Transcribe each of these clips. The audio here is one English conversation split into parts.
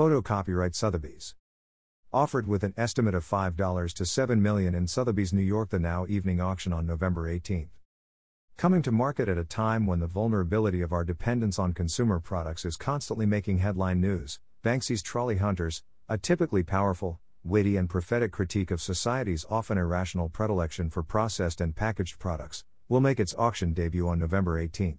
Photo copyright Sotheby's. Offered with an estimate of $5 to 7 million in Sotheby's New York the now evening auction on November 18. Coming to market at a time when the vulnerability of our dependence on consumer products is constantly making headline news, Banksy's Trolley Hunters, a typically powerful, witty, and prophetic critique of society's often irrational predilection for processed and packaged products, will make its auction debut on November 18.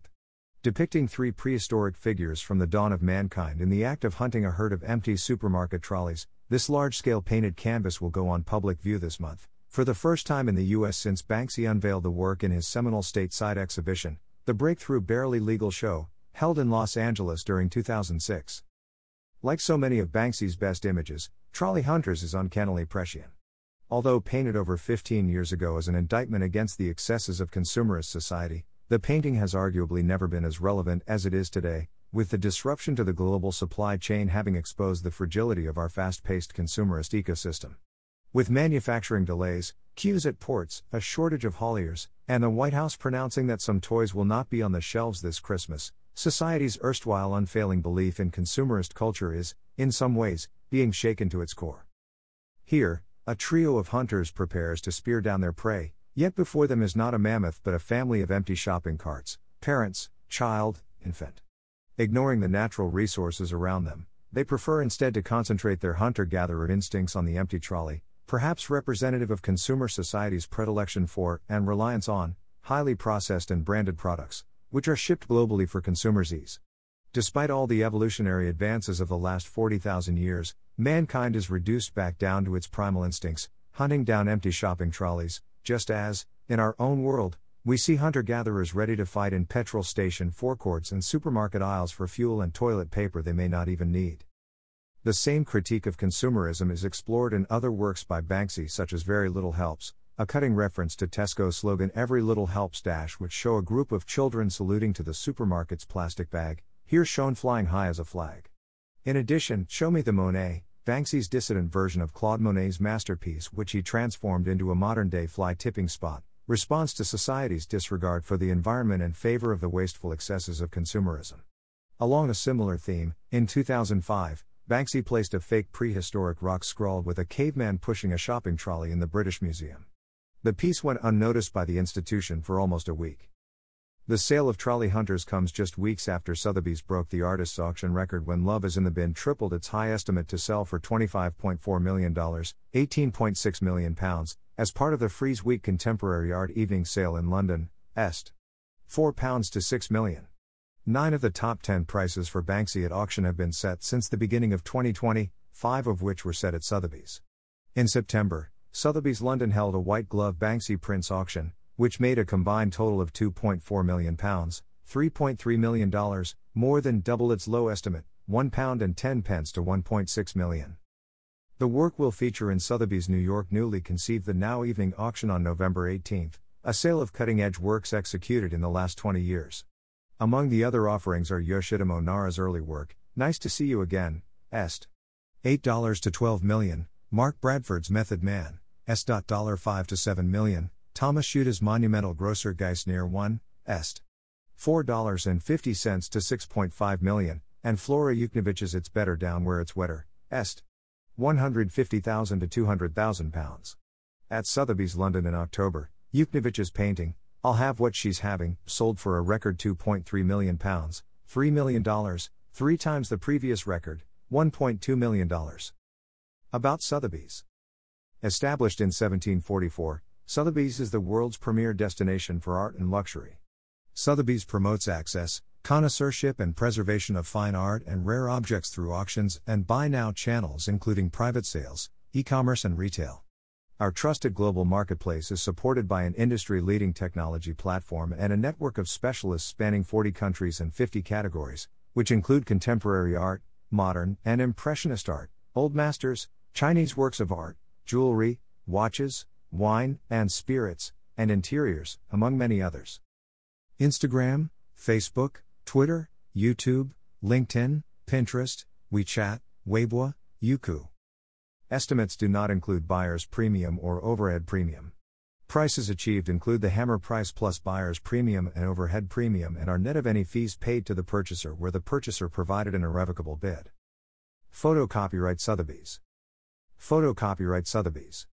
Depicting three prehistoric figures from the dawn of mankind in the act of hunting a herd of empty supermarket trolleys, this large scale painted canvas will go on public view this month, for the first time in the U.S. since Banksy unveiled the work in his seminal stateside exhibition, The Breakthrough Barely Legal Show, held in Los Angeles during 2006. Like so many of Banksy's best images, Trolley Hunters is uncannily prescient. Although painted over 15 years ago as an indictment against the excesses of consumerist society, the painting has arguably never been as relevant as it is today, with the disruption to the global supply chain having exposed the fragility of our fast paced consumerist ecosystem. With manufacturing delays, queues at ports, a shortage of hauliers, and the White House pronouncing that some toys will not be on the shelves this Christmas, society's erstwhile unfailing belief in consumerist culture is, in some ways, being shaken to its core. Here, a trio of hunters prepares to spear down their prey, yet before them is not a mammoth but a family of empty shopping carts parents, child, infant. Ignoring the natural resources around them, they prefer instead to concentrate their hunter gatherer instincts on the empty trolley, perhaps representative of consumer society's predilection for, and reliance on, highly processed and branded products, which are shipped globally for consumers' ease. Despite all the evolutionary advances of the last 40,000 years, mankind is reduced back down to its primal instincts, hunting down empty shopping trolleys, just as, in our own world, we see hunter gatherers ready to fight in petrol station forecourts and supermarket aisles for fuel and toilet paper they may not even need. The same critique of consumerism is explored in other works by Banksy, such as Very Little Helps, a cutting reference to Tesco's slogan Every Little Helps Dash, which show a group of children saluting to the supermarket's plastic bag, here shown flying high as a flag. In addition, Show Me the Monet, Banksy's dissident version of Claude Monet's masterpiece, which he transformed into a modern day fly tipping spot, responds to society's disregard for the environment in favor of the wasteful excesses of consumerism. Along a similar theme, in 2005, Banksy placed a fake prehistoric rock scrawled with a caveman pushing a shopping trolley in the British Museum. The piece went unnoticed by the institution for almost a week. The sale of Trolley Hunters comes just weeks after Sotheby's broke the artist's auction record when Love is in the Bin tripled its high estimate to sell for $25.4 million, £18.6 million, as part of the Frieze Week Contemporary Art Evening Sale in London, Est. £4 to £6 million. Nine of the top 10 prices for Banksy at auction have been set since the beginning of 2020, five of which were set at Sotheby's. In September, Sotheby's London held a white glove Banksy prints auction, which made a combined total of £2.4 million, $3.3 million, more than double its low estimate, £1 and 10 pence to 1.6 million. The work will feature in Sotheby's New York newly conceived the now evening auction on November 18, a sale of cutting edge works executed in the last 20 years. Among the other offerings are Yoshitomo Nara's early work, Nice to See You Again, Est. $8 to 12 million, Mark Bradford's Method Man, S. $5 to 7 million, Thomas Schütte's monumental Grosser Geist near 1, Est. $4.50 to 6.5 million, and Flora Yukhnovich's It's Better Down Where It's Wetter, Est. 150,000 to 200,000 pounds. At Sotheby's London in October, Yukhnovich's painting, I'll Have What She's Having, sold for a record 2.3 million pounds, $3 million, three times the previous record, $1.2 million. About Sotheby's. Established in 1744, Sotheby's is the world's premier destination for art and luxury. Sotheby's promotes access, connoisseurship, and preservation of fine art and rare objects through auctions and buy now channels, including private sales, e commerce, and retail. Our trusted global marketplace is supported by an industry leading technology platform and a network of specialists spanning 40 countries and 50 categories, which include contemporary art, modern and impressionist art, old masters, Chinese works of art, jewelry, watches, wine, and spirits, and interiors, among many others. Instagram, Facebook, Twitter, YouTube, LinkedIn, Pinterest, WeChat, Weibo, Youku. Estimates do not include buyer's premium or overhead premium. Prices achieved include the hammer price plus buyer's premium and overhead premium and are net of any fees paid to the purchaser where the purchaser provided an irrevocable bid. Photo copyright Sotheby's. Photo copyright Sotheby's.